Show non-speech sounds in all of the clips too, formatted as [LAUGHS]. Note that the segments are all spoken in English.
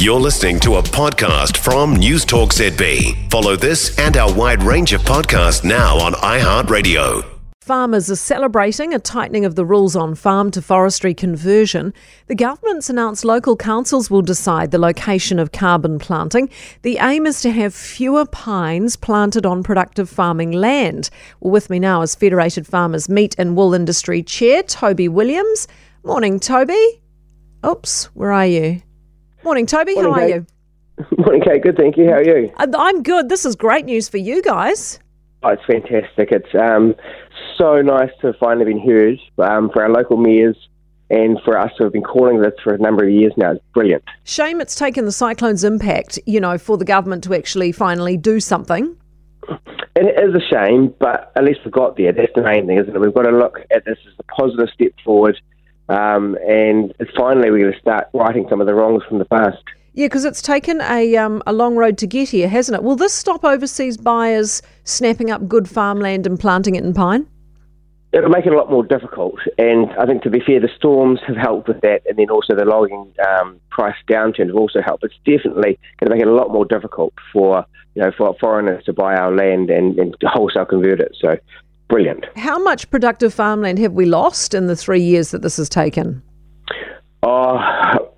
You're listening to a podcast from News Talk ZB. Follow this and our wide range of podcasts now on iHeartRadio. Farmers are celebrating a tightening of the rules on farm to forestry conversion. The government's announced local councils will decide the location of carbon planting. The aim is to have fewer pines planted on productive farming land. Well, with me now is Federated Farmers Meat and Wool Industry Chair Toby Williams. Morning, Toby. Oops, where are you? Morning, Toby. Morning, How are you? [LAUGHS] Morning, Kate. Good, thank you. How are you? Uh, I'm good. This is great news for you guys. Oh, it's fantastic. It's um, so nice to have finally been heard um, for our local mayors and for us who have been calling this for a number of years now. It's brilliant. Shame it's taken the cyclone's impact, you know, for the government to actually finally do something. And it is a shame, but at least we got there. That's the main thing, isn't it? We've got to look at this as a positive step forward, um, and finally we're going to start righting some of the wrongs from the past. Yeah, because it's taken a um, a long road to get here, hasn't it? Will this stop overseas buyers snapping up good farmland and planting it in pine? It'll make it a lot more difficult, and I think to be fair, the storms have helped with that, and then also the logging um, price downturn have also helped. It's definitely going to make it a lot more difficult for you know for foreigners to buy our land and, and wholesale convert it. So, brilliant. How much productive farmland have we lost in the three years that this has taken? Oh,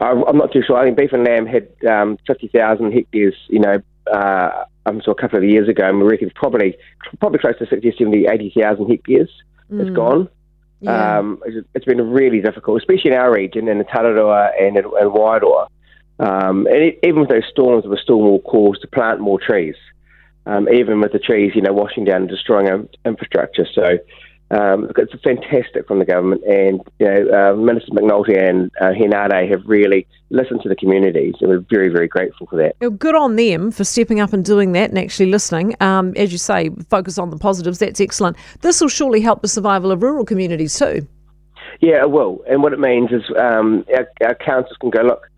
I, I'm not too sure. I think beef and lamb had um, 50,000 hectares, you know, uh, I saw a couple of years ago, and we reckon probably probably close to 60, 70, 80,000 hectares has gone. Yeah. Um, it's, it's been really difficult, especially in our region, in the Tararua and in, in Wairoa. Um, and it, even with those storms, there were still more calls to plant more trees, um, even with the trees, you know, washing down and destroying our infrastructure. So um, it's fantastic from the government, and you know, uh, Minister McAnulty and uh, Henare have really listened to the communities, and we're very, very grateful for that. Well, Good on them for stepping up and doing that and actually listening. Um, as you say, focus on the positives. That's excellent. This will surely help the survival of rural communities too. Yeah, it will. And what it means is um, our, our councils can go, look,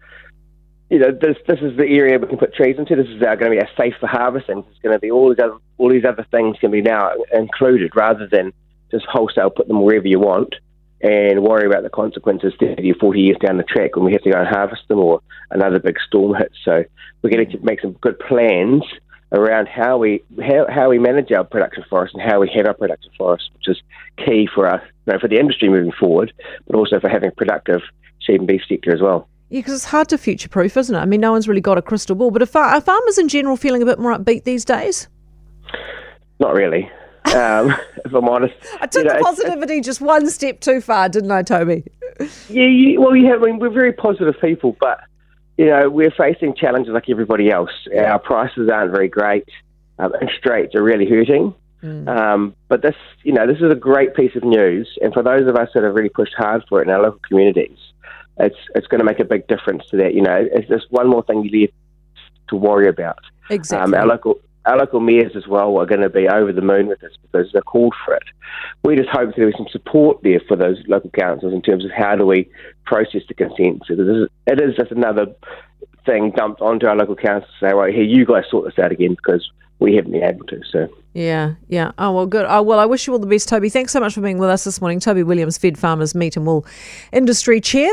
you know, this this is the area we can put trees into. This is going to be a safe for harvesting. There's going to be all these other all these other things can be now included, rather than just wholesale put them wherever you want and worry about the consequences 30 or 40 years down the track when we have to go and harvest them or another big storm hits. So we're going to make some good plans around how we how, how we manage our production forest and how we have our productive forest, which is key for us, you know, for the industry moving forward, but also for having a productive sheep and beef sector as well. Yeah, because it's hard to future proof, isn't it? I mean, no one's really got a crystal ball. But are, far- are farmers in general feeling a bit more upbeat these days? Not really, [LAUGHS] um, if I'm honest. I took You know, the positivity just one step too far, didn't I, Toby? Yeah, you, well, have, I mean, we're very positive people, but you know, we're facing challenges like everybody else. Our prices aren't very great. Um, interest rates are really hurting. Um, but this, you know, this is a great piece of news, and for those of us that have really pushed hard for it in our local communities, it's it's going to make a big difference to that. You know, it's just one more thing you have to worry about. Exactly. Um, our local our local mayors as well are going to be over the moon with this because they're called for it. We just hope there is some support there for those local councils in terms of how do we process the consent. So is, it is just another thing dumped onto our local councils to say, right, here, you guys sort this out again because we haven't been able to. So. Yeah, yeah. Oh, well, good. Oh, well, I wish you all the best, Toby. Thanks so much for being with us this morning. Toby Williams, Fed Farmers Meat and Wool Industry Chair.